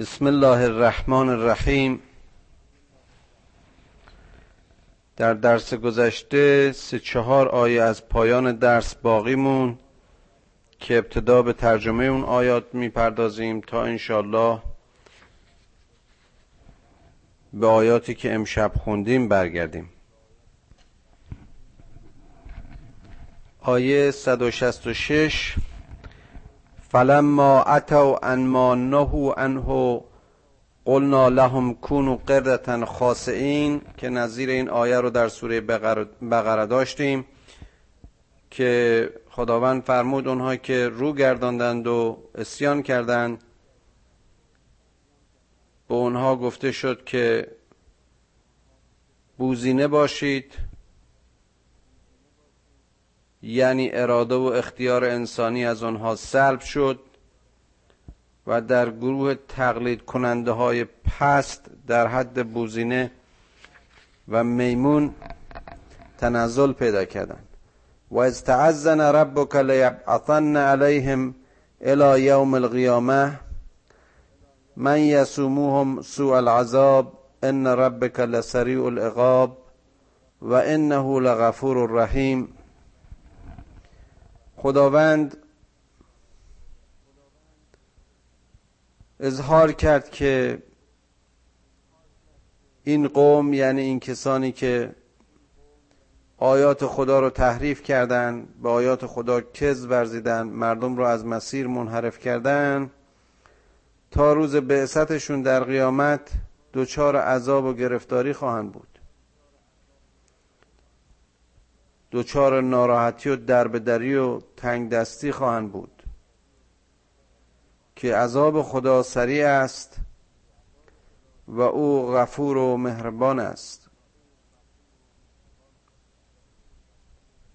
بسم الله الرحمن الرحیم. در درس گذشته سه چهار آیه از پایان درس باقی مون که ابتدا به ترجمه اون آیات می‌پردازیم تا انشالله به آیاتی که امشب خوندیم برگردیم. آیه 166 فلما اتوا عن ما نهوا عنه قلنا لهم کونوا قردة خاسئین که نظیر این آیه رو در سوره بقره داشتیم که خداوند فرمود اونها که رو گرداندند و اسیان کردند. به اونها گفته شد که بوزینه باشید. یعنی اراده و اختیار انسانی از آنها سلب شد و در گروه تقلید کننده های پست در حد بوزینه و میمون تنزل پیدا کردند. و از تعزن ربک لیبعثن علیهم الى یوم القیامه من یسوموهم سوء العذاب ان ربک لسریع العقاب و انه لغفور رحیم خداوند اظهار کرد که این قوم یعنی این کسانی که آیات خدا رو تحریف کردن به آیات خدا کز ورزیدن مردم رو از مسیر منحرف کردن تا روز بعثتشون در قیامت دچار عذاب و گرفتاری خواهند بود. دچار ناراحتی و دربدری و تنگ دستی خواهند بود. که عذاب خدا سریع است و او غفور و مهربان است.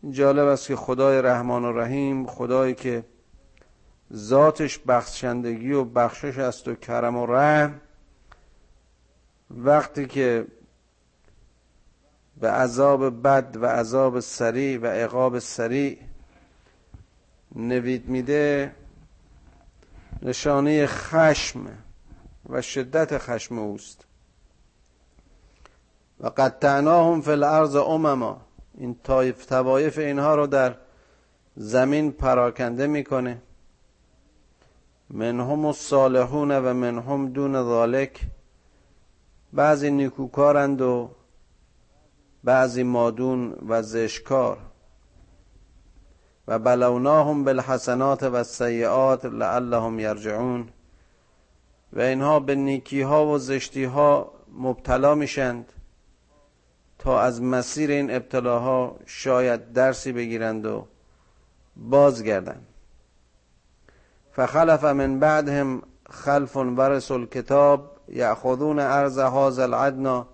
جالب است که خدای رحمان و رحیم خدایی که ذاتش بخشندگی و بخشش است و کرم و رحم وقتی که به عذاب بد و عذاب سریع و عقاب سریع. نوید میده نشانه خشم و شدت خشم اوست. و قطعناهم فی الارض امما. این طایف توایف اینها رو در زمین پراکنده می‌کنه. منهم الصالحون و منهم دون ذالک بعضی نیکوکارند و بعضی مادون و زشکار و بلوناهم بالحسنات و السیئات لعلهم یرجعون و اینها به نیکی ها و زشتی ها مبتلا میشند تا از مسیر این ابتلاها شاید درسی بگیرند و بازگردند. فخلف من بعدهم خلف ورث الكتاب یأخذون ارض هذا العدنا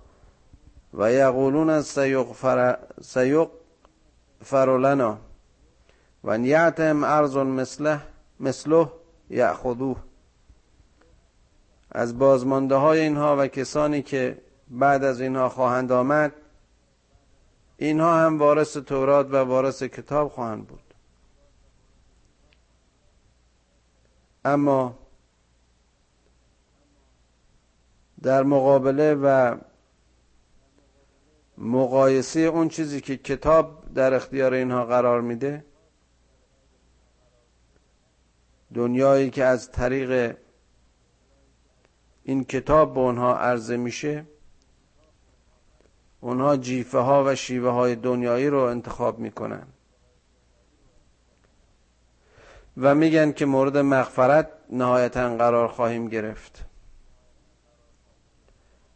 و یقولون سیغفر, سیغفر لنا و نیعتهم ارض مثله مثله یأخذوه. از بازمانده های اینها و کسانی که بعد از اینها خواهند آمد اینها هم وارث تورات و وارث کتاب خواهند بود. اما در مقابله و مقایسه اون چیزی که کتاب در اختیار اینها قرار میده دنیایی که از طریق این کتاب به اونها عرضه میشه اونها جیفه ها و شیوه های دنیایی رو انتخاب می‌کنن. و میگن که مورد مغفرت نهایتا قرار خواهیم گرفت.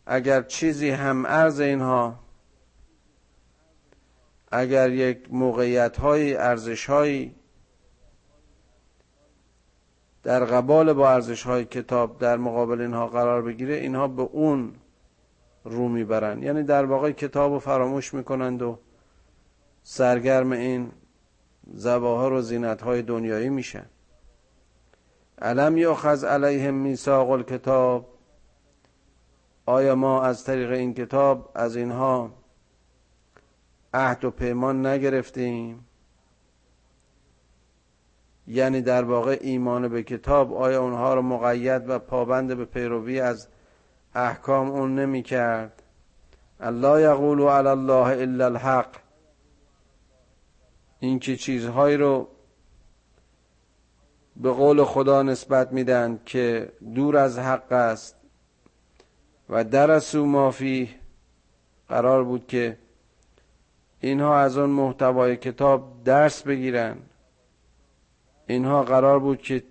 اگر چیزی هم ارز اینها اگر یک موقعیت های ارزش هایی در قبال با ارزش های کتاب در مقابل اینها قرار بگیره اینها به اون رو می‌برند یعنی در واقع کتاب رو فراموش می‌کنند و سرگرم این زواهر و زینت های دنیایی میشن. علم یاخذ علیهم میثاق الکتاب؟ آیا ما از طریق این کتاب از اینها عهد و پیمان نگرفتیم. یعنی در واقع ایمان به کتاب آیا اونها رو مقید و پابند به پیروی از احکام اون نمی کرد؟ الله یقول علی الله الا الحق. این که چیزهایی رو به قول خدا نسبت میدن که دور از حق است و درسو مافی قرار بود که اینها از آن محتوای کتاب درس بگیرن اینها قرار بود که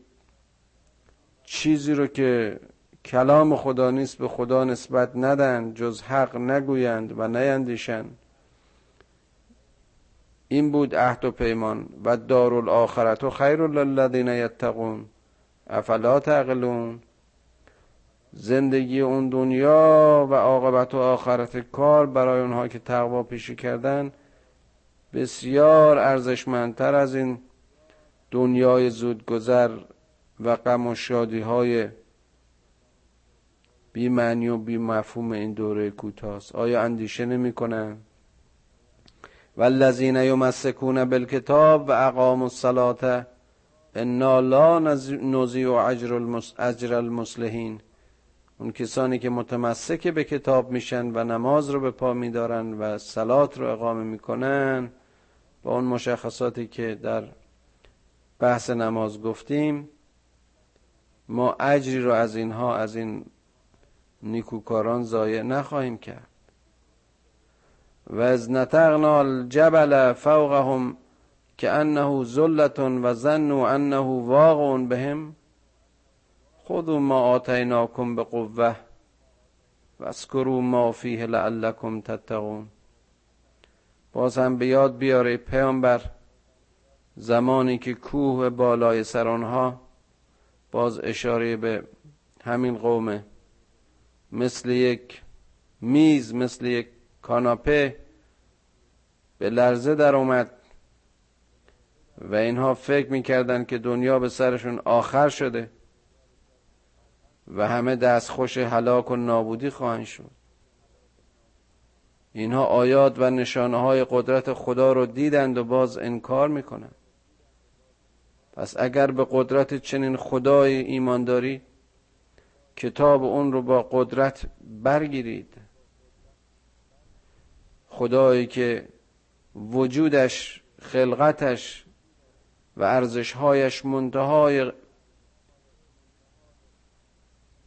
چیزی رو که کلام خدا نیست به خدا نسبت ندن جز حق نگویند و نیندیشند. این بود عهد و پیمان. و دارالآخرت و خیر للذین یتقون. افلا تعقلون؟ زندگی اون دنیا و عاقبت و آخرت کار برای اونها که تقوا پیشی کردن بسیار ارزشمندتر از این دنیای زودگذر و غم و شادی های بی معنی و بی مفهوم این دوره کوتاست آیا اندیشه نمی کنن؟ والذین یمسکون بالکتاب و اقام الصلاة انا لا نضیع اجر اجر المصلحین اون کسانی که متمسک به کتاب میشن و نماز رو به پا میدارن و سلات رو اقامه می‌کنن با اون مشخصاتی که در بحث نماز گفتیم ما اجری رو از اینها از این نیکوکاران ضایع نخواهیم کرد. و از نتقنا الجبل فوقهم که انه زلت و ظنوا انه واقع بهم. خذوا ما آتیناکم به قوه و اسکروا ما فیه لعلکم تتقون. باز هم به یاد بیاره پیامبر زمانی که کوه بالای سر آنها باز اشاره به همین قومه مثل یک میز مثل یک کاناپه به لرزه در اومد و اینها فکر می‌کردن که دنیا به سرشون آخر شده و همه دستخوش هلاک و نابودی خواهند شد. اینها آیات و نشانه های قدرت خدا رو دیدند و باز انکار می‌کنند. پس اگر به قدرت چنین خدای ایمان داری کتاب اون رو با قدرت برگیرید. خدایی که وجودش خلقتش و ارزشهایش منتهای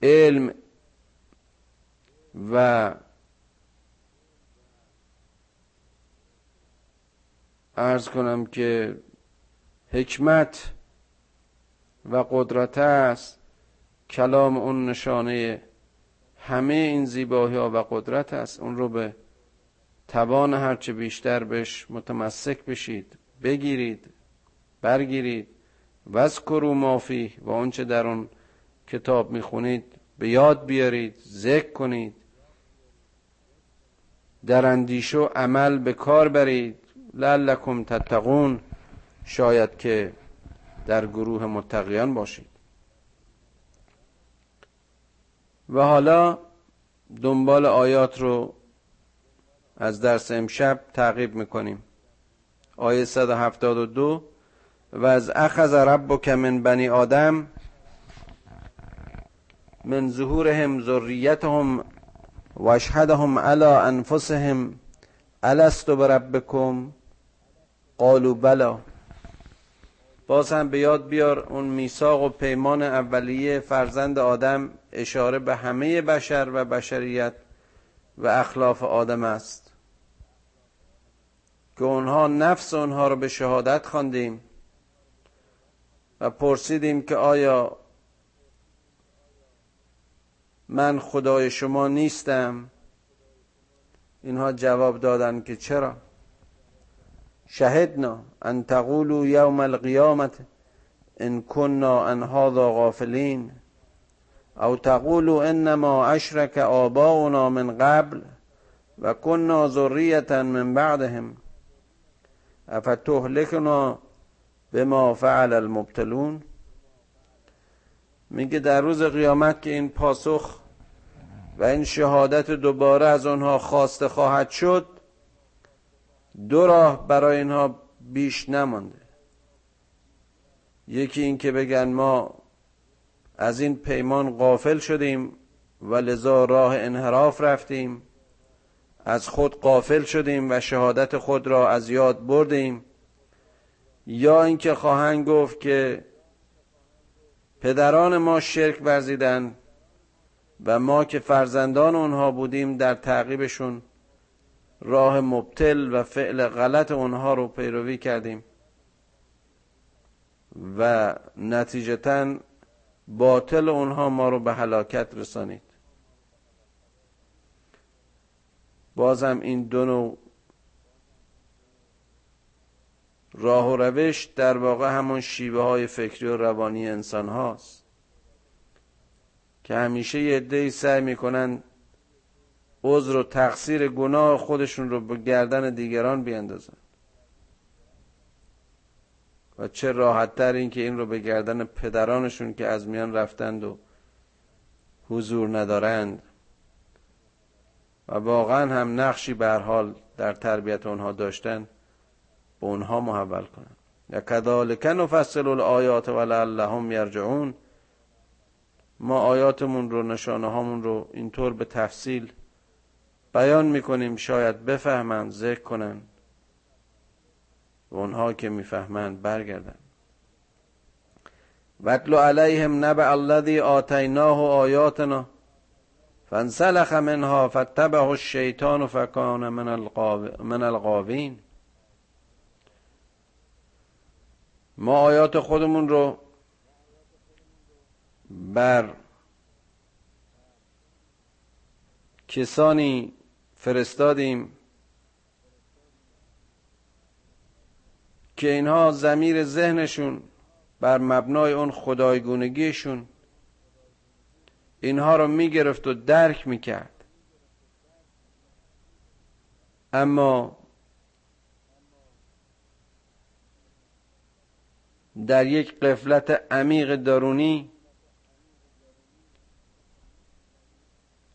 علم و ارز کنم که حکمت و قدرت است کلام اون نشانه همه این زیبایی ها و قدرت است. اون رو به توان هرچه بیشتر بهش متمسک بشید بگیرید برگیرید. وذکروا مافی و آنچه در اون کتاب می‌خونید به یاد بیارید ذکر کنید. در اندیش و عمل به کار برید. لعلکم تتقون. شاید که در گروه متقیان باشید. و حالا دنبال آیات رو از درس امشب تعقیب می‌کنیم. آیه 172 و از اخذ ربک من بنی آدم من ظهورهم ذریتهم و اشهدهم علی انفسهم الست بربکم؟ قالوا بلا. باز هم به یاد بیار اون میثاق و پیمان اولیه فرزند آدم اشاره به همه بشر و بشریت و اخلاف آدم است. که اونها نفس اونها رو به شهادت خواندیم و پرسیدیم که آیا من خدای شما نیستم؟ اینها جواب دادن که چرا؟ شهدنا ان تقولوا یوم القیامت ان كنا عن هذا غافلین. او تقولوا انما اشرك آباؤنا من قبل و كنا ذریتا من بعدهم. افتهلکنا به ما فعل المبتلون. میگه در روز قیامت که این پاسخ و این شهادت دوباره از آنها خواسته خواهد شد دو راه برای اینها بیش نمانده. یکی این که بگن ما از این پیمان غافل شدیم و لذا راه انحراف رفتیم از خود قافل شدیم و شهادت خود را از یاد بردیم. یا اینکه خواهند گفت که پدران ما شرک ورزیدن و ما که فرزندان اونها بودیم در تعقیبشون راه مبتل و فعل غلط اونها رو پیروی کردیم. و نتیجتا باطل اونها ما رو به هلاکت رسانید. بازم این دو نوع راه و روش در واقع همون شیوه های فکری و روانی انسان هاست. که همیشه یه سعی می‌کنن عذر و تقصیر گناه خودشون رو به گردن دیگران بیندازن و چه راحت تر این که این رو به گردن پدرانشون که از میان رفتند و حضور ندارند. و واقعا هم نقشی به حال در تربیت اونها داشتن به اونها محول کنن. یا کذالک نفصل الآیات ولعلهم یرجعون. ما آیاتمون رو نشانه هامون رو اینطور به تفصیل بیان می‌کنیم شاید بفهمند ذکر کنن و اونها که می‌فهمند برگردن وَاتْلُ علیهم نبع الذی آتیناه آیاتنا فانسلخ منها فاتبعه الشیطان فکان من الغاوین ما آیات خودمون رو بر کسانی فرستادیم که اینها زمیر ذهنشون بر مبنای اون خدایگونگیشون اینها رو می‌گرفت و درک می‌کرد. اما در یک قفلت عمیق درونی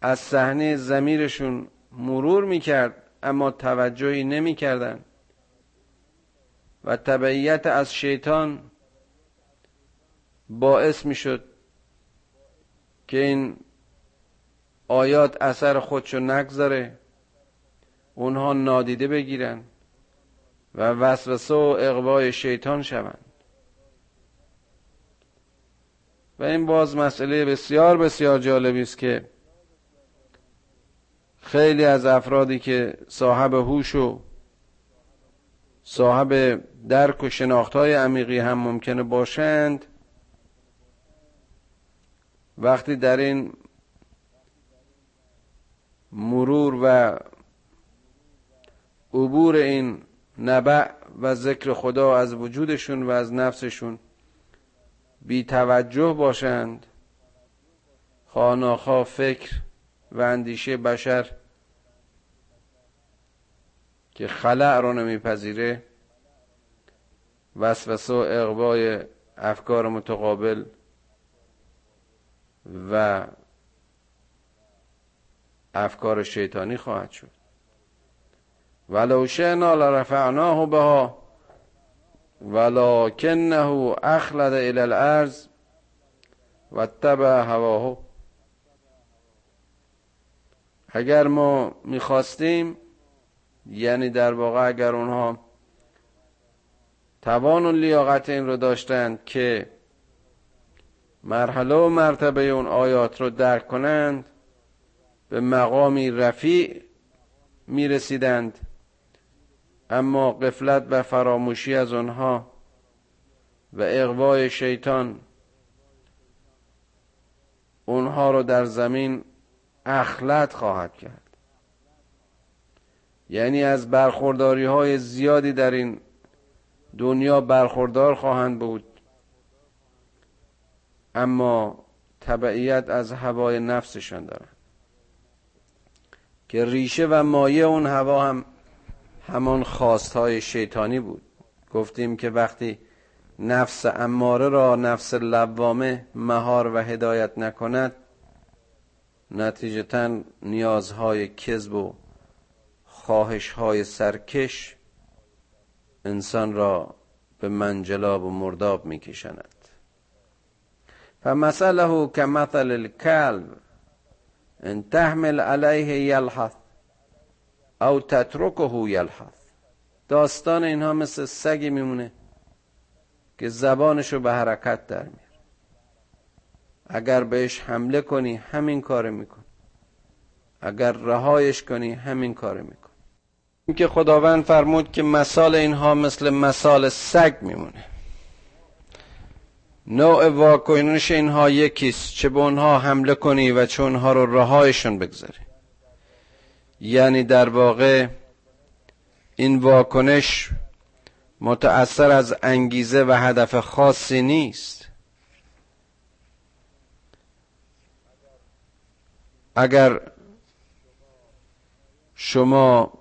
از صحنه زمیرشون مرور می‌کرد اما توجهی نمی‌کردن و تبعیت از شیطان باعث می‌شد که این آیات اثر خودشو نگذاره اونها نادیده بگیرن و وسوسه و اقوای شیطان شوند. و این باز مسئله بسیار بسیار جالبی است که خیلی از افرادی که صاحب هوش و صاحب درک و شناخت های عمیقی هم ممکنه باشند وقتی در این مرور و عبور این نبع و ذکر خدا از وجودشون و از نفسشون بی توجه باشند خاناخا فکر و اندیشه بشر که خلع رو نمیپذیره وسوسه و اقبای افکار متقابل و افکار شیطانی خواهد شد. ولو شئنا لرفعناه بها ولکنه اخلد الى الارض و اتبع هواه. اگر ما می‌خواستیم یعنی در واقع اگر اونها توان و لیاقت این رو داشتند که مرحله و مرتبه اون آیات رو درک کنند به مقامی رفیع می‌رسیدند. اما قفلت و فراموشی از آنها و اقوای شیطان اونها رو در زمین اخلت خواهد کرد. یعنی از برخورداری های زیادی در این دنیا برخوردار خواهند بود. اما تبعیت از هوای نفسشان دارند که ریشه و مایه اون هوا هم همان خواستهای شیطانی بود. گفتیم که وقتی نفس اماره را نفس لوامه مهار و هدایت نکند نتیجتا نیازهای کذب و خواهشهای سرکش انسان را به منجلاب و مرداب می‌کشند فمثله كمثل الكلب ان تحمل عليه یلحث او تترکه یلحث. داستان اینها مثل سگی میمونه که زبانشو به حرکت در اگر بهش حمله کنی همین کار میکن اگر رهایش کنی همین کار میکن اینکه خداوند فرمود که مثال اینها مثل مثال سگ میمونه. نوع واکنش اینها یکیست چه به اونها حمله کنی و چه اونها رو رهایشون بگذاری. یعنی در واقع این واکنش متأثر از انگیزه و هدف خاصی نیست. اگر شما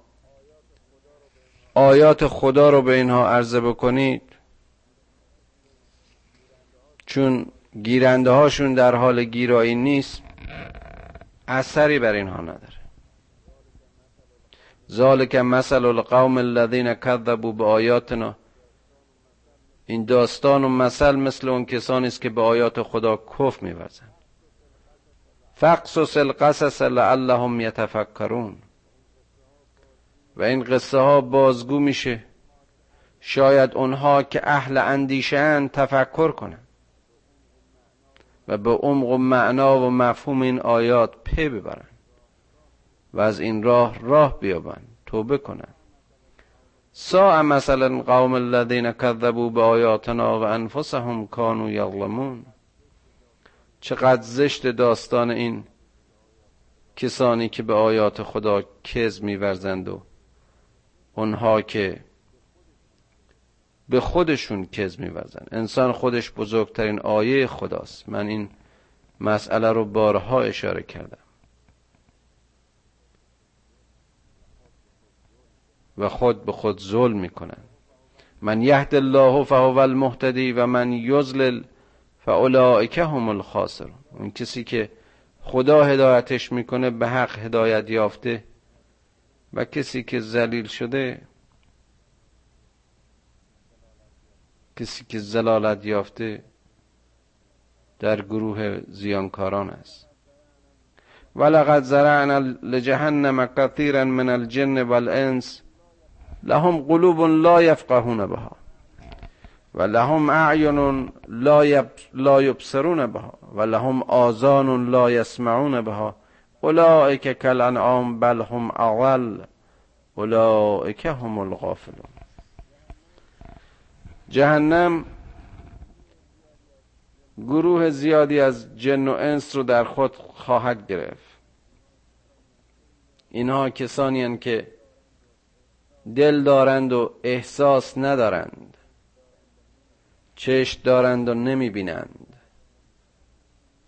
آیات خدا رو به اینها عرضه بکنید چون گیرنده هاشون در حال گیرایی نیست اثری بر اینها نداره. ذالک مثل القوم الذین کذبوا به آیاتنا این داستان و مثل مثل اون کسانی است که به آیات خدا کف میورزند. فقصص القصص لعلهم یتفکرون. و این قصه ها بازگو میشه. شاید اونها که اهل اندیشن تفکر کنند. و به عمق و معنا و مفهوم این آیات پی ببرند. و از این راه راه بیابند. توبه کنند. ساع مثلا قوم الذین کذبوا به آیاتنا و انفسهم چقدر زشت داستان این کسانی که به آیات خدا کز میورزند و اونها که به خودشون کز میوزن انسان خودش بزرگترین آیه خداست. من این مسئله رو بارها اشاره کردم. و خود به خود ظلم می‌کنن من یهد الله فهو المهتدی و من یضلل فاولئک هم الخاسرون اون کسی که خدا هدایتش می‌کنه به حق هدایت یافته و کسی که ذلیل شده کسی که زلالت یافته در گروه زیانکاران است. ولقد زرعنا لجهنم كثيرا من الجن والانس لهم قلوب لا يفقهون بها. و لهم اعین لا یبصرون بها و لهم آذان لا یسمعون بها. اولئک کالانعام بل هم اول اولئک هم الغافلون. جهنم گروه زیادی از جن و انس رو در خود خواهد گرفت. اینها کسانی که دل دارند و احساس ندارند. چشم دارند و نمی بینند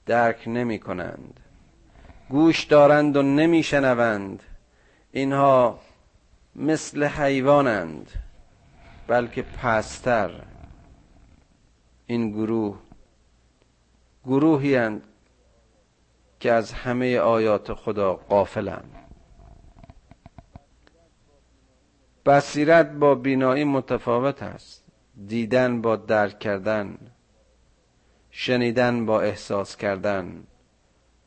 درک نمی کنند گوش دارند و نمی شنوند اینها مثل حیوانند بلکه پستر. این گروه گروهی هند که از همه آیات خدا قافلند بصیرت با بینایی متفاوت است. دیدن با درک کردن شنیدن با احساس کردن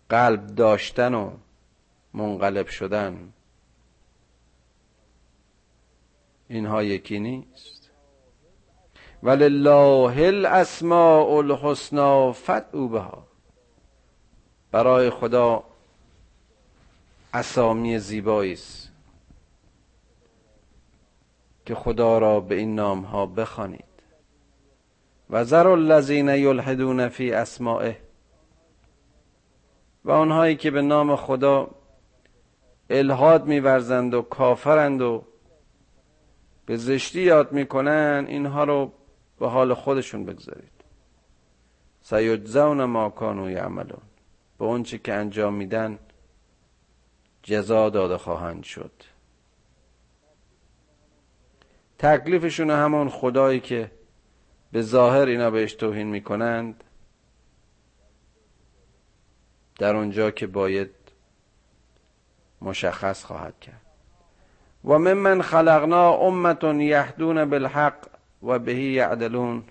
قلب داشتن و منقلب شدن. اینها یکی نیست. ولله الاسماء الحسنا فدعوا بها. برای خدا اسامی زیبایی است. که خدا را به این نام ها بخوانید. و ذر الذین یلحدون فی اسمائه و آنهایی که به نام خدا الهاد میورزند و کافرند و به زشتی یاد می‌کنن اینها رو به حال خودشون بگذارید. سیجزون ما کانو یعملون به اونچه که انجام میدن جزا داده خواهند شد. تکلیفشون همون خدایی که به ظاهر اینا بهش توهین می‌کنند در اونجا که باید مشخص خواهد کرد. و ممن خلقنا امت یهدون بالحق و بهی یعدلون.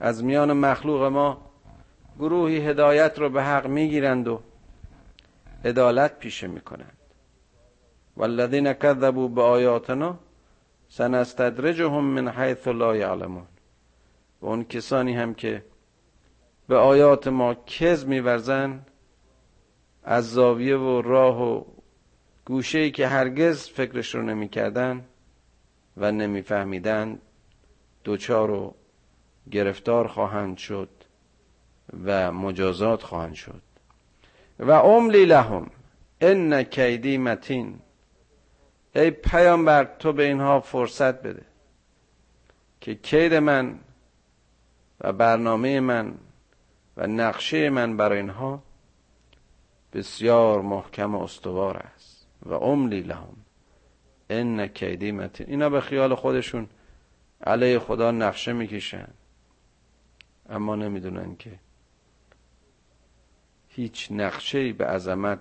از میان مخلوق ما گروهی هدایت رو به حق می‌گیرند و عدالت پیشه می‌کنند. والذین کذبوا به آیاتنا سنستدرجهم من حیث لا یعلمون. و اون کسانی هم که به آیات ما کز میورزن از زاویه و راه و گوشه ای که هرگز فکرش رو نمی‌کردن و نمیفهمیدن دوچار و گرفتار خواهند شد و مجازات خواهند شد. و املی لهم ان کیدی متین. ای پیامبر تو به اینها فرصت بده که کید من و برنامه من و نقشه من برای اینها بسیار محکم و استوار است. و املی لهم. ان کیدی متین. اینا به خیال خودشون علیه خدا نقشه می‌کشن. اما نمی‌دونن که هیچ نقشه به عظمت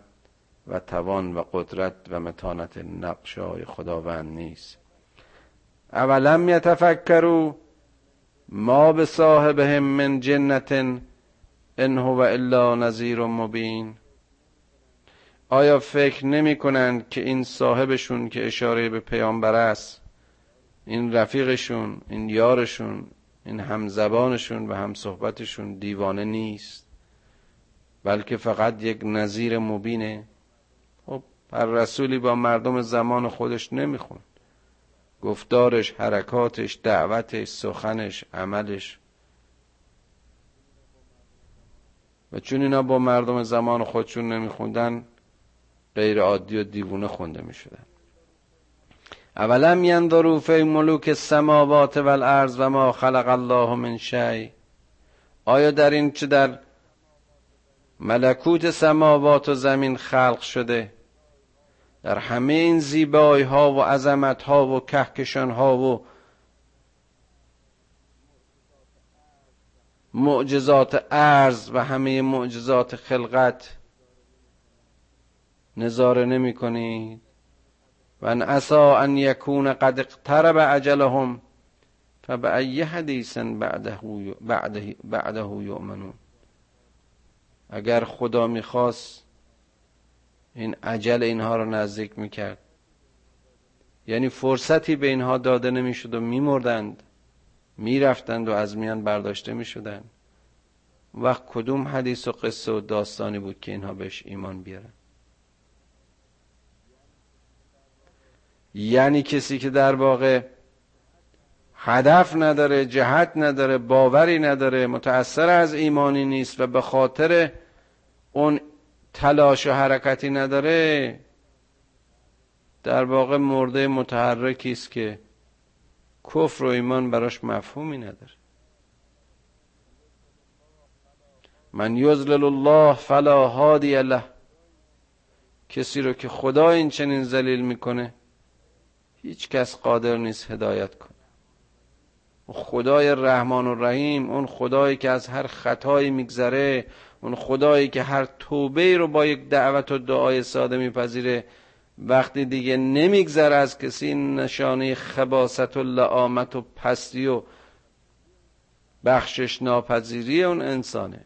و توان و قدرت و متانت نقشه های خداوند نیست. اولم یتفکروا ما به صاحبهم من جنت ان هو الا نذیر مبین. آیا فکر نمی کنند که این صاحبشون که اشاره به پیامبر است این رفیقشون این یارشون این همزبانشون و همصحبتشون دیوانه نیست بلکه فقط یک نظیر مبینه؟ هر رسولی با مردم زمان خودش نمیخون گفتارش حرکاتش دعوتش سخنش عملش. و چون اینا با مردم زمان خودشون نمیخوندن غیر عادی و دیوونه خونده می‌شدن. اولم ینظروا فی ملوک السماوات والارض و ما خلق الله من شیء. آیا در این چه در ملکوت سماوات و زمین خلق شده؟ در همه این زیبایی ها و عظمت ها و کهکشان ها و معجزات ارز و همه معجزات خلقت نظاره نمی کنید. و ان اسا ان یکون قد اقترب اجلهم فبأی حدیث بعده, بعده, بعده یؤمنون. اگر خدا می‌خواست این عجل اینها رو نزدیک می‌کرد. یعنی فرصتی به اینها داده نمی‌شد و میمردند می‌رفتند و از میان برداشته می‌شدند. وقت کدوم حدیث و قصه و داستانی بود که اینها بهش ایمان بیارن؟ یعنی کسی که در واقع هدف نداره جهت نداره باوری نداره متأثر از ایمانی نیست و به خاطر اون تلاش و حرکتی نداره در واقع مرده متحرکی است که کفر و ایمان براش مفهومی نداره. من یزلل الله فلا هادی له. کسی رو که خدا این چنین ذلیل می‌کنه هیچ کس قادر نیست هدایت کنه. خدای رحمان و رحیم اون خدایی که از هر خطایی میگذره اون خدایی که هر توبه رو با یک دعوت و دعای ساده میپذیره وقتی دیگه نمیگذره از کسی نشانه خباست و لعامت و پستی و بخشش ناپذیری اون انسانه.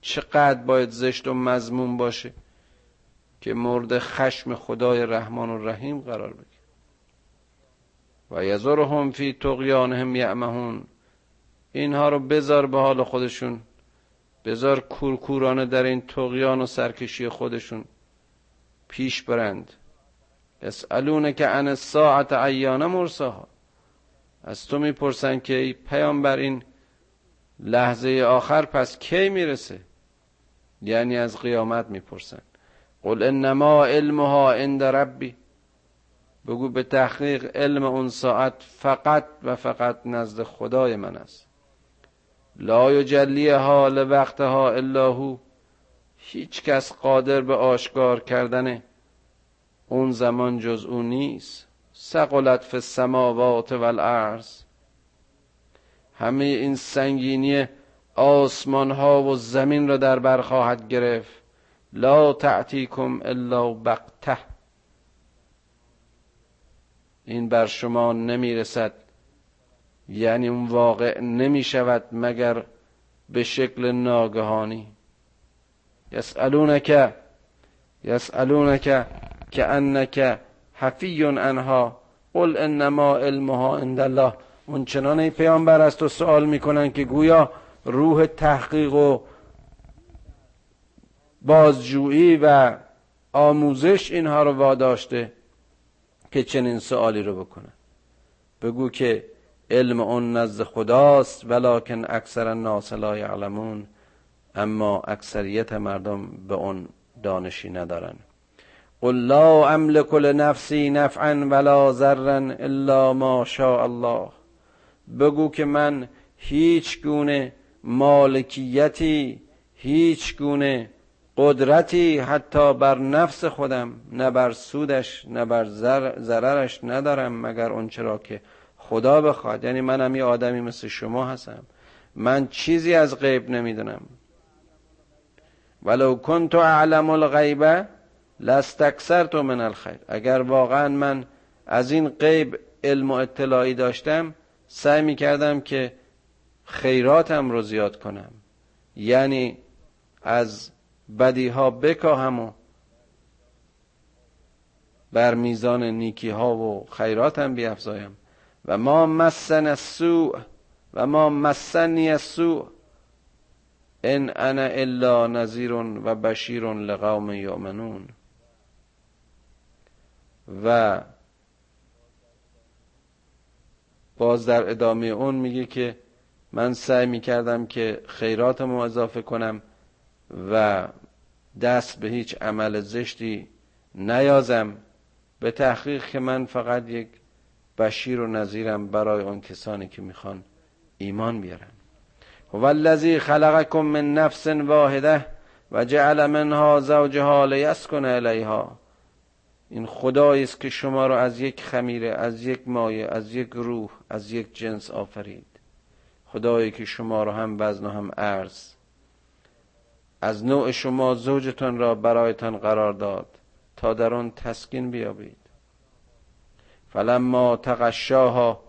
چقدر باید زشت و مضمون باشه که مورد خشم خدای رحمان و رحیم قرار بگیره. و یذرهم فی طغیانهم یعمهون. اینها رو بذار به حال خودشون. بذار کورکورانه در این تقیان و سرکشی خودشون پیش برند. اسالونه که ان ساعت ایان مرساها. از تو می‌پرسن که ای پیامبر این لحظه آخر پس کی می‌رسه؟ یعنی از قیامت می‌پرسن. قل انما علمها عند ربی. بگو به تحقیق علم اون ساعت فقط و فقط نزد خدای من است. لا یجلی حال وقتها الا هو. هیچ کس قادر به آشکار کردن اون زمان جز او نیست. سقلت فی السماوات والارض. همه این سنگینی آسمان ها و زمین را در بر خواهد گرفت. لا تعتیکم الا بقته این بر شما نمی‌رسد. یعنی اون واقع نمی شود مگر به شکل ناگهانی. یسالونک یسالونک که انک حفی انها قل انما علمها عند الله. اون چنان ای پیامبر است و سوال می‌کنن که گویا روح تحقیق و بازجویی و آموزش اینها رو واداشته که چنین سوالی رو بکنن بگو که علم اون نزد خداست ولکن اکثر الناس لا یعلمون اما اکثریت مردم به اون دانشی ندارن. قل لا املك لنفسی نفعا ولا ضرا الا ما شاء الله. بگو که من هیچ گونه مالکیتی هیچ گونه قدرتی حتی بر نفس خودم نه بر سودش نه بر ضررش ندارم مگر اون چرا که خدا بخواد. یعنی منم یه آدمی مثل شما هستم. من چیزی از غیب نمی‌دونم. ولو کنت اعلم الغیبه لستکثرت من الخیر. اگر واقعا من از این غیب علم و اطلاعی داشتم سعی می‌کردم که خیراتم رو زیاد کنم. یعنی از بدی ها بکاهم و بر میزان نیکی ها و خیراتم بیافزایم. و ما مسن السوء و ما مسنی السوء ان انا الا نذیر و بشیر لقوم یؤمنون. و باز در ادامه اون میگه که من سعی می‌کردم که خیراتم رو اضافه کنم و دست به هیچ عمل زشتی نیازم به تحقیق که من فقط یک بشیر و نظیرم برای اون کسانی که می‌خوان ایمان بیارن. هو الذی خلقکم من نفس واحده و جعل منها زوجها لیسکن الیها این خدایی است که شما را از یک خمیره از یک مایه از یک روح از یک جنس آفرید. خدایی که شما را هم وزن و هم ارز از نوع شما زوجتان را برایتان قرار داد تا در آن تسکین بیابید. فلما تغشاها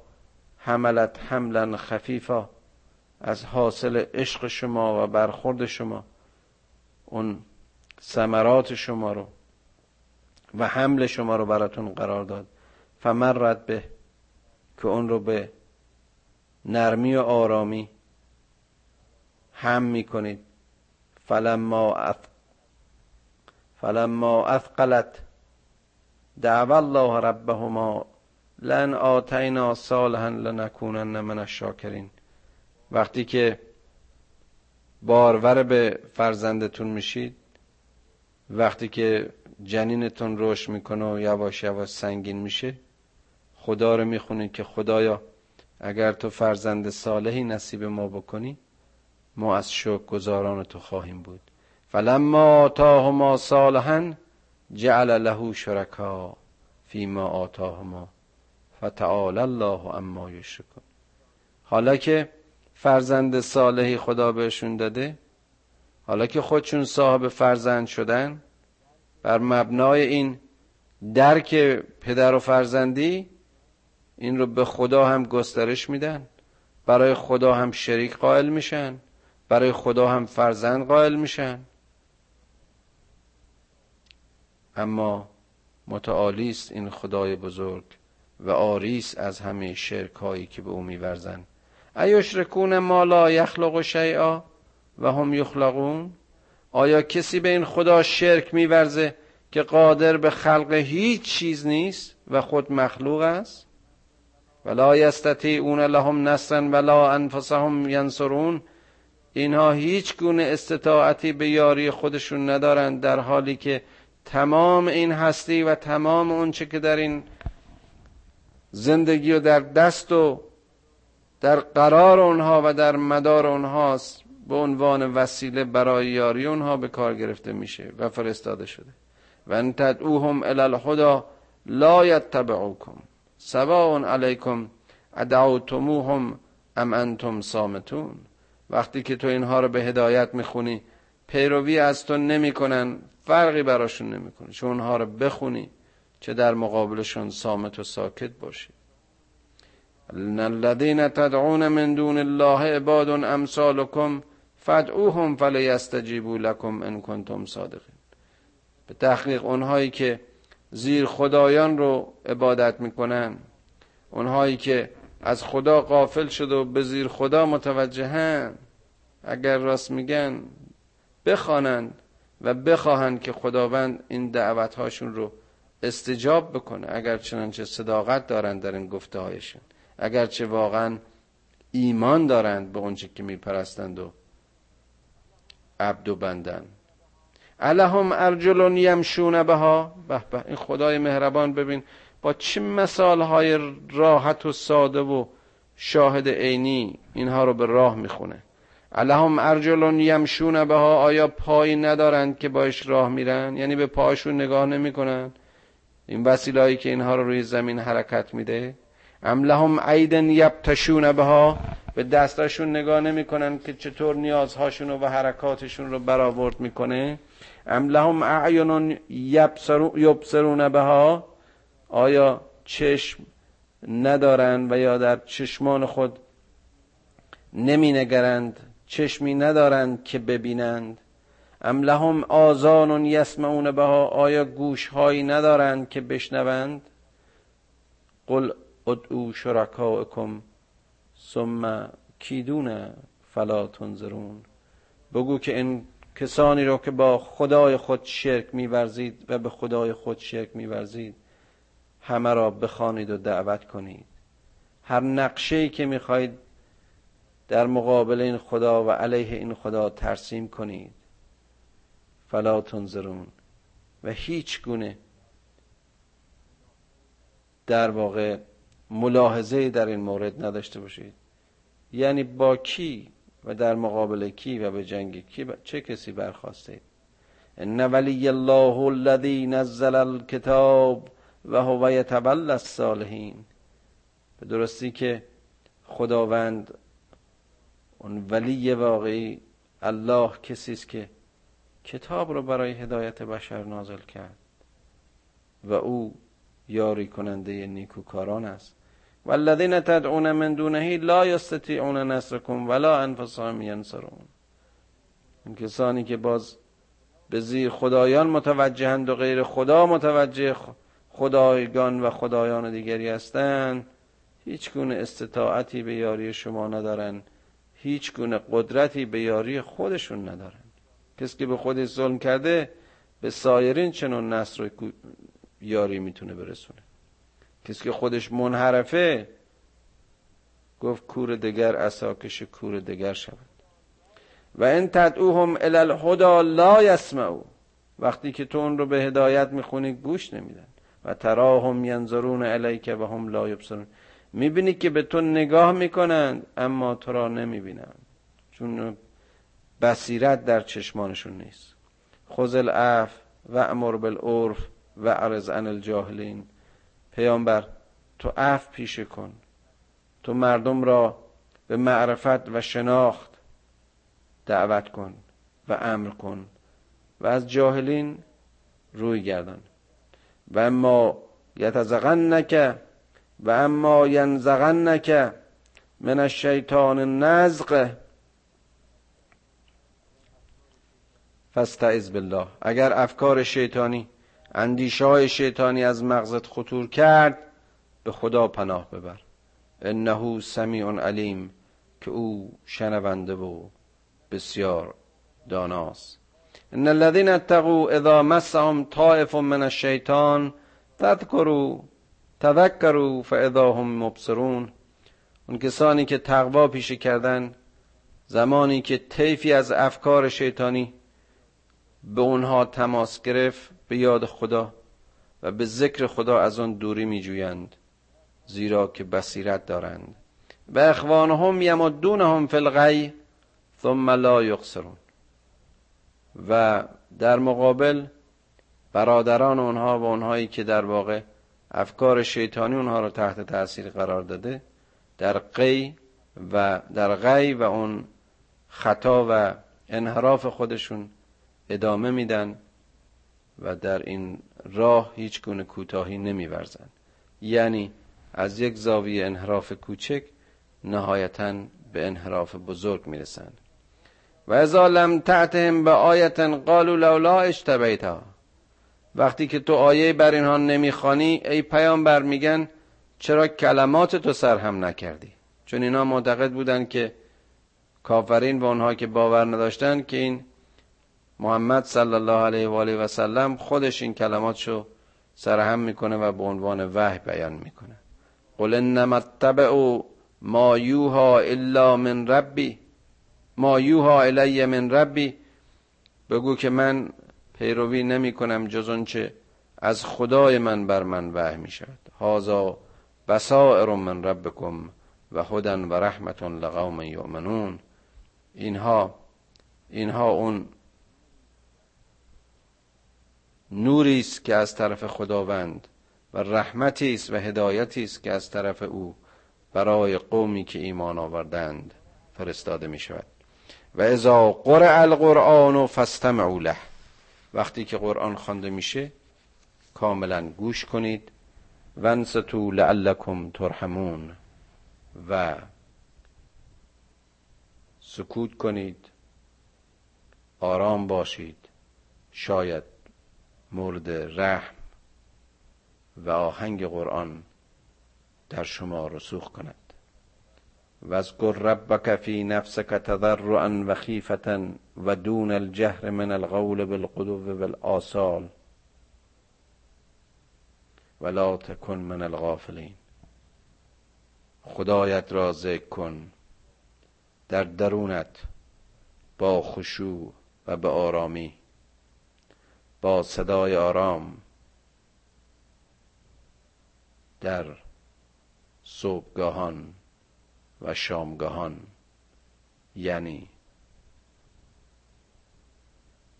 حملت حملا خفیفا از حاصل عشق شما و برخورد شما اون ثمرات شما رو و حمل شما رو براتون قرار داد. فمرد به که اون رو به نرمی و آرامی هم می‌کنید. فلما اثقلت دعو الله ربهما لن آتینا صالحا لنکونن من الشاکرین. وقتی که بارور به فرزندتون میشید وقتی که جنینتون رشد می‌کنه و یواش یواش سنگین میشه خدا رو می‌خونید که خدایا اگر تو فرزند صالحی نصیب ما بکنی ما از شکر گزاران تو خواهیم بود. فلما آتاهما صالحا جعل له شرکا فیما آتاهما فتعال الله اما یشرکون. حالا که فرزند صالحی خدا بهشون داده حالا که خودشون صاحب فرزند شدن بر مبنای این درک پدر و فرزندی این رو به خدا هم گسترش میدن برای خدا هم شریک قائل میشن برای خدا هم فرزند قائل میشن. اما متعالی است این خدای بزرگ و آریس از همه شرک هایی که به او میورزن. ایشرکون ما لا یخلق شیئا و هم یخلقون؟ آیا کسی به این خدا شرک میورزه که قادر به خلق هیچ چیز نیست و خود مخلوق است؟ ولا یستطیعون لهم نصرا ولا انفسهم ینصرون. اینها هیچ گونه استطاعتی به یاری خودشون ندارند در حالی که تمام این هستی و تمام اونچه که در این زندگی و در دست و در قرار اونها و در مدار اونهاست به عنوان وسیله برای یاری اونها به کار گرفته میشه و فرستاده شده. و ان تدعوهم الی الهدى لا یتبعوکم. سواء علیکم ادعوتموهم ام انتم صامتون. وقتی که تو اینها رو به هدایت می‌خونی پیروی از تو نمی‌کنن. فرقی براشون نمی‌کنه. چون اونها رو بخونی چه در مقابلشون سامت و ساکت باشی. الذين تدعون من دون الله عباد امثالكم فادعوهم فلیستجیبوا لكم ان کنتم صادقین. به تحقیق اونهایی که زیر خدایان رو عبادت می‌کنن اونهایی که از خدا قافل شده و به زیر خدا متوجهن اگر راست میگن بخوانند. و بخواهند که خداوند این دعوت هاشون رو استجاب بکنه اگر چنانچه صداقت دارند در این گفته هایشون اگرچه واقعا ایمان دارند به اونچه که میپرستند و عبد و بندن. الهم ارجل یمشون بها؟ به به این خدای مهربان ببین با چه مثال های راحت و ساده و شاهد عینی اینها رو به راه می‌خونه. الهم ارجل یمشون بها آیا پایی ندارند که باش راه میرن؟ یعنی به پاهاشون نگاه نمی‌کنن. این وسیلهایی که اینها رو روی زمین حرکت میده. ام لهم عیدن یبتشون بها به دستاشون نگاه نمی‌کنن که چطور نیازهاشون و حرکاتشون رو برآورد می‌کنه. ام لهم اعین یبصرون بها آیا چشم ندارند و یا در چشمان خود نمی نگرند چشمی ندارند که ببینند. ام لهم آزان یسمعون بها آیا گوش هایی ندارند که بشنوند؟ قل ادعو شرکاءکم ثم کیدون فلا تنظرون. بگو که این کسانی رو که با خدای خود شرک میورزید و به خدای خود شرک میورزید همه را بخوانید و دعوت کنید. هر نقشه که می‌خواهید در مقابل این خدا و علیه این خدا ترسیم کنید. فلا تنظرون. و هیچ گونه در واقع ملاحظه در این مورد نداشته باشید. یعنی با کی و در مقابل کی و به جنگ کی چه کسی برخواسته؟ ان ولی الله الذی نزل الكتاب و هو یتولى الصالحین. به درستی که خداوند اون ولی واقعی الله کسی است که کتاب رو برای هدایت بشر نازل کرد و او یاری کننده نیکوکاران است. والذین تدعون من دونه لا یستطیعون نصرکم ولا انفسهم ینصرون. این کسانی که باز به زیر خدایان متوجهند و غیر خدا متوجه خدایگان و خدایان دیگری هستند هیچ گونه استطاعتی به یاری شما ندارند. هیچ گونه قدرتی به یاری خودشون ندارند کسی که به خودش ظلم کرده به سایرین چنون نصر و یاری می‌تونه برسونه. کسی که خودش منحرفه گفت کور دگر اساکش کور دگر شود. و این تدعوهم الی لا یسمعو وقتی که تو اون رو به هدایت می‌خونی گوش نمیدن. و تراهم ینظرون الیک و هم لا یبصرون. می‌بینی که به تو نگاه می‌کنند اما تو را نمی‌بینند. چون بصیرت در چشمانشون نیست. خذ اف و امر بالعرف و عرض عن الجاهلین. پیامبر تو عف پیشه کن. تو مردم را به معرفت و شناخت دعوت کن و امر کن و از جاهلین روی گردان و اما یتزغنک و اما ینزغنک من الشیطان نزغ فاستعذ بالله. اگر افکار شیطانی اندیشه های شیطانی از مغزت خطور کرد به خدا پناه ببر. انه سمیع علیم که او شنونده و بسیار داناست. ان الذين اتقوا اذا مسهم طائف من الشیطان تذکروا تذکروا فاذا هم مبصرون. اون کسانی که تقوا پیشه کردن زمانی که طیفی از افکار شیطانی به اونها تماس گرفت به یاد خدا و به ذکر خدا از آن دوری می جویند زیرا که بصیرت دارند. و اخوانهم یمدونهم فی الغی ثم لا یقصرون و در مقابل برادران اونها و اونهایی که در واقع افکار شیطانی اونها رو تحت تاثیر قرار داده. در قی و در غی و اون خطا و انحراف خودشون ادامه میدن و در این راه هیچ گونه کوتاهی نمیورزن. یعنی از یک زاویه انحراف کوچک نهایتا به انحراف بزرگ می‌رسند و ازا لم تعتهم به آیت قالوا لولا اشتبیتها. وقتی که تو آیه بر اینها نمی‌خوانی ای پیامبر میگن چرا کلمات تو سرهم نکردی؟ چون اینا معتقد بودن که کافرین و اونها که باور نداشتن که این محمد صلی الله علیه و آله و سلم خودش این کلماتشو سرهم می‌کنه و به عنوان وحی بیان می‌کنه. قل انما اتبع ما یوها الا من ربی. ما یوها الی من ربی. بگو که من پیروی نمی کنم جز چه از خدای من بر من وحی می شود. هازا بسائر من ربکم و هدن و رحمت لقوم یؤمنون. اینها اینها اون نوری است که از طرف خداوند و رحمتی است و هدایتی است که از طرف او برای قومی که ایمان آوردند فرستاده می شود. و اذا قرع القرآن فاستمعوا له. وقتی که قرآن خوانده میشه کاملا گوش کنید. ونستو لعلکم ترحمون. و سکوت کنید. آرام باشید. شاید مورد رحم و آهنگ قرآن در شما رسوخ کند. واذکر ربک فی نفسک تضرعا و خیفتا و دون الجهر من القول بالقدو والآصال ولا تکن من الغافلین. خدایت را ذکر کن در درونت با خشوع و به آرامی با صدای آرام در صبحگاهان و شامگاهان یعنی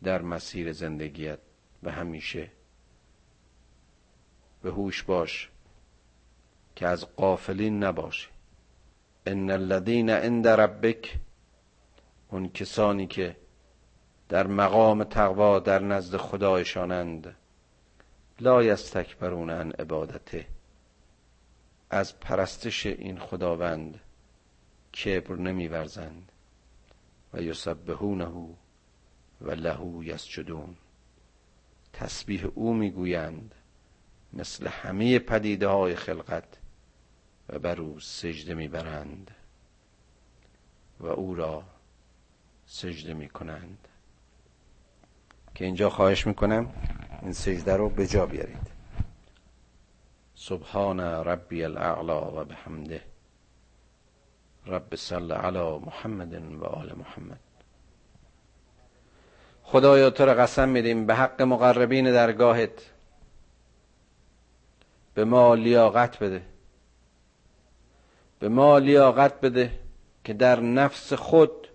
در مسیر زندگیت و همیشه. به هوش باش که از قافلین نباشی ان الذين عند ربک اون کسانی که در مقام تقوا در نزد خدایشانند لا یستکبرون عن عبادته. از پرستش این خداوند کبر نمیورزند. و یسبحونه و له یسجدون. تسبیح او می‌گویند مثل همه پدیده های خلقت و بر او سجده می‌برند و او را سجده می‌کنند. که اینجا خواهش می‌کنم این سجده رو به جا بیارید. سبحان ربی الاعلا و بحمده. رب صل علی محمد و آل محمد. خدایا تو را قسم میدیم به حق مقربین درگاهت. به ما لیاقت بده. به ما لیاقت بده که در نفس خود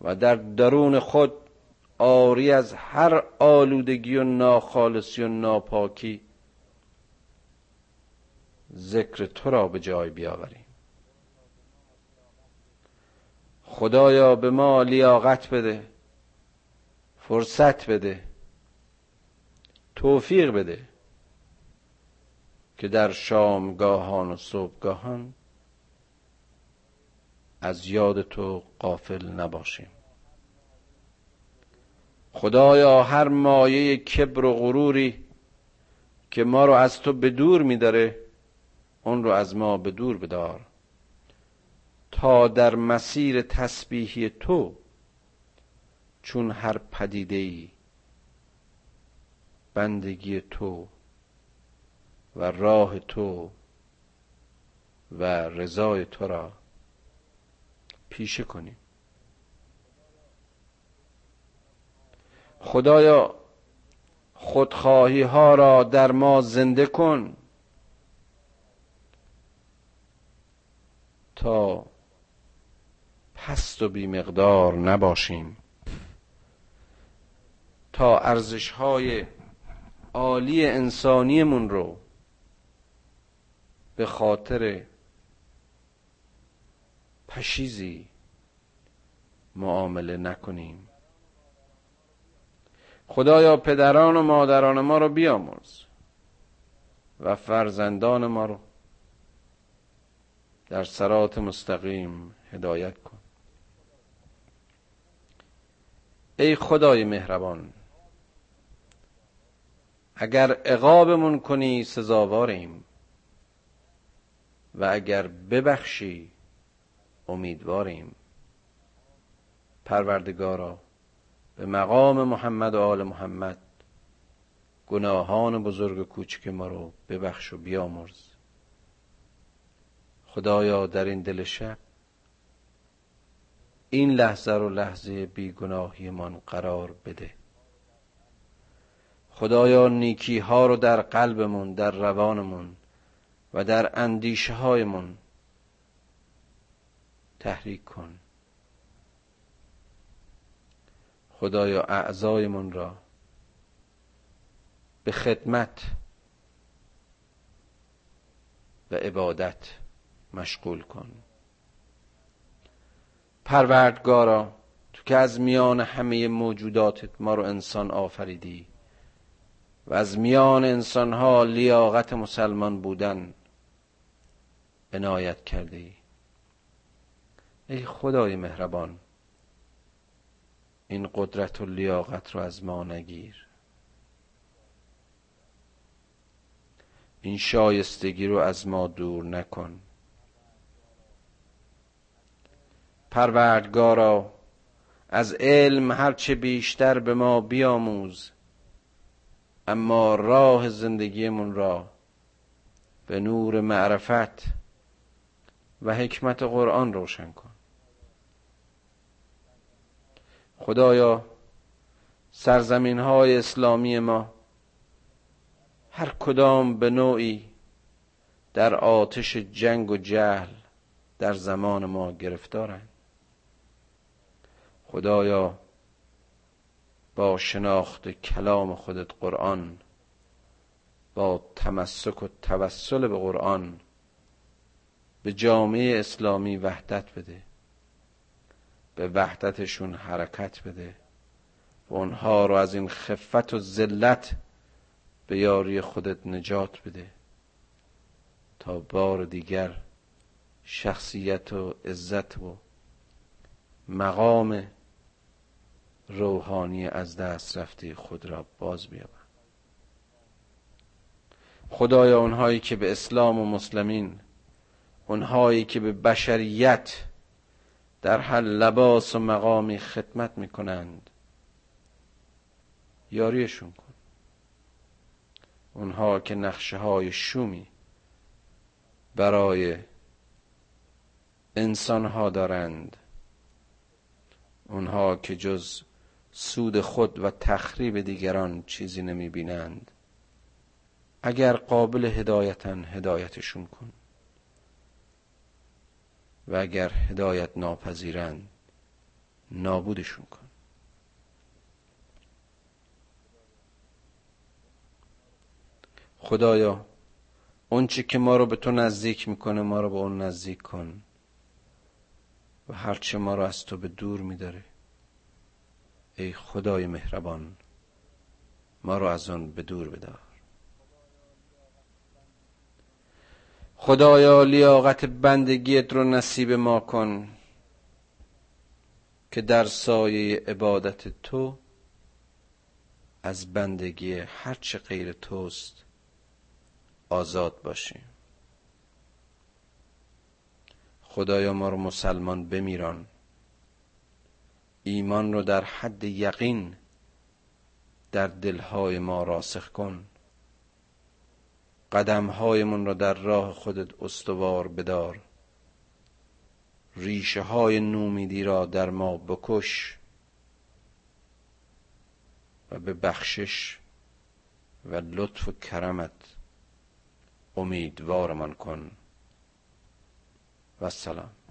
و در درون خود آری از هر آلودگی و ناخالصی و ناپاکی ذکر تو را به جای بیاوریم. خدایا به ما لیاقت بده. فرصت بده. توفیق بده. که در شامگاهان و صبحگاهان از یاد تو قافل نباشیم. خدایا هر مایه کبر و غروری که ما رو از تو به دور میداره اون رو از ما به دور بدار. تا در مسیر تسبیحی تو چون هر پدیده ای بندگی تو و راه تو و رضای تو را پیشه کنیم. خدایا خودخواهی ها را در ما زنده کن تا پست و بیمقدار نباشیم. تا ارزش های عالی انسانیمون رو به خاطر پشیزی معامله نکنیم. خدایا پدران و مادران ما رو بیامرز و فرزندان ما رو در سرات مستقیم هدایت کن. ای خدای مهربان اگر عقابمون کنی سزاواریم و اگر ببخشی امیدواریم. پروردگارا به مقام محمد و آل محمد گناهان بزرگ و کوچک ما رو ببخش و بیامرز. خدایا در این دل شب این لحظه رو لحظه بیگناهیمان قرار بده. خدایا نیکی ها رو در قلبمون در روانمون و در اندیشه هایمون تحریک کن. خدایا اعضایمون را به خدمت و عبادت مشغول کن. پروردگارا تو که از میان همه موجوداتت ما رو انسان آفریدی و از میان انسان ها لیاقت مسلمان بودن عنایت کرده ای خدای مهربان این قدرت و لیاقت رو از ما نگیر. این شایستگی رو از ما دور نکن. پروردگارا از علم هرچه بیشتر به ما بیاموز. اما راه زندگیمون را به نور معرفت و حکمت قرآن روشن کن. خدایا سرزمین های اسلامی ما هر کدام به نوعی در آتش جنگ و جهل در زمان ما گرفتارند. خدایا با شناخت کلام خودت قرآن با تمسک و توسل به قرآن به جامعه اسلامی وحدت بده به وحدتشون حرکت بده و اونها رو از این خفت و ذلت به یاری خودت نجات بده تا بار دیگر شخصیت و عزت و مقام روحانی از دست رفته خود را باز بیابند خدایا اونهایی که به اسلام و مسلمین اونهایی که به بشریت در هر لباس و مقامی خدمت می‌کنند یاریشون کن. اونها که نقشه های شومی برای انسان ها دارند اونها که جز سود خود و تخریب دیگران چیزی نمی بینند اگر قابل هدایتن هدایتشون کن. و اگر هدایت ناپذیرند نابودشون کن. خدایا اون چی که ما رو به تو نزدیک می‌کنه ما رو به اون نزدیک کن. و هرچه ما رو از تو به دور میداره. ای خدای مهربان ما رو از آن به دور بدار. خدایا لیاقت بندگیت رو نصیب ما کن که در سایه عبادت تو از بندگی هرچه غیر توست آزاد باشیم. خدایا ما رو مسلمان بمیران. ایمان رو در حد یقین در دلهای ما راسخ کن. قدمهایمون را در راه خودت استوار بدار. ریشه های نومیدی را در ما بکش و به بخشش و لطف و کرمت امیدوارمان کن. و سلام.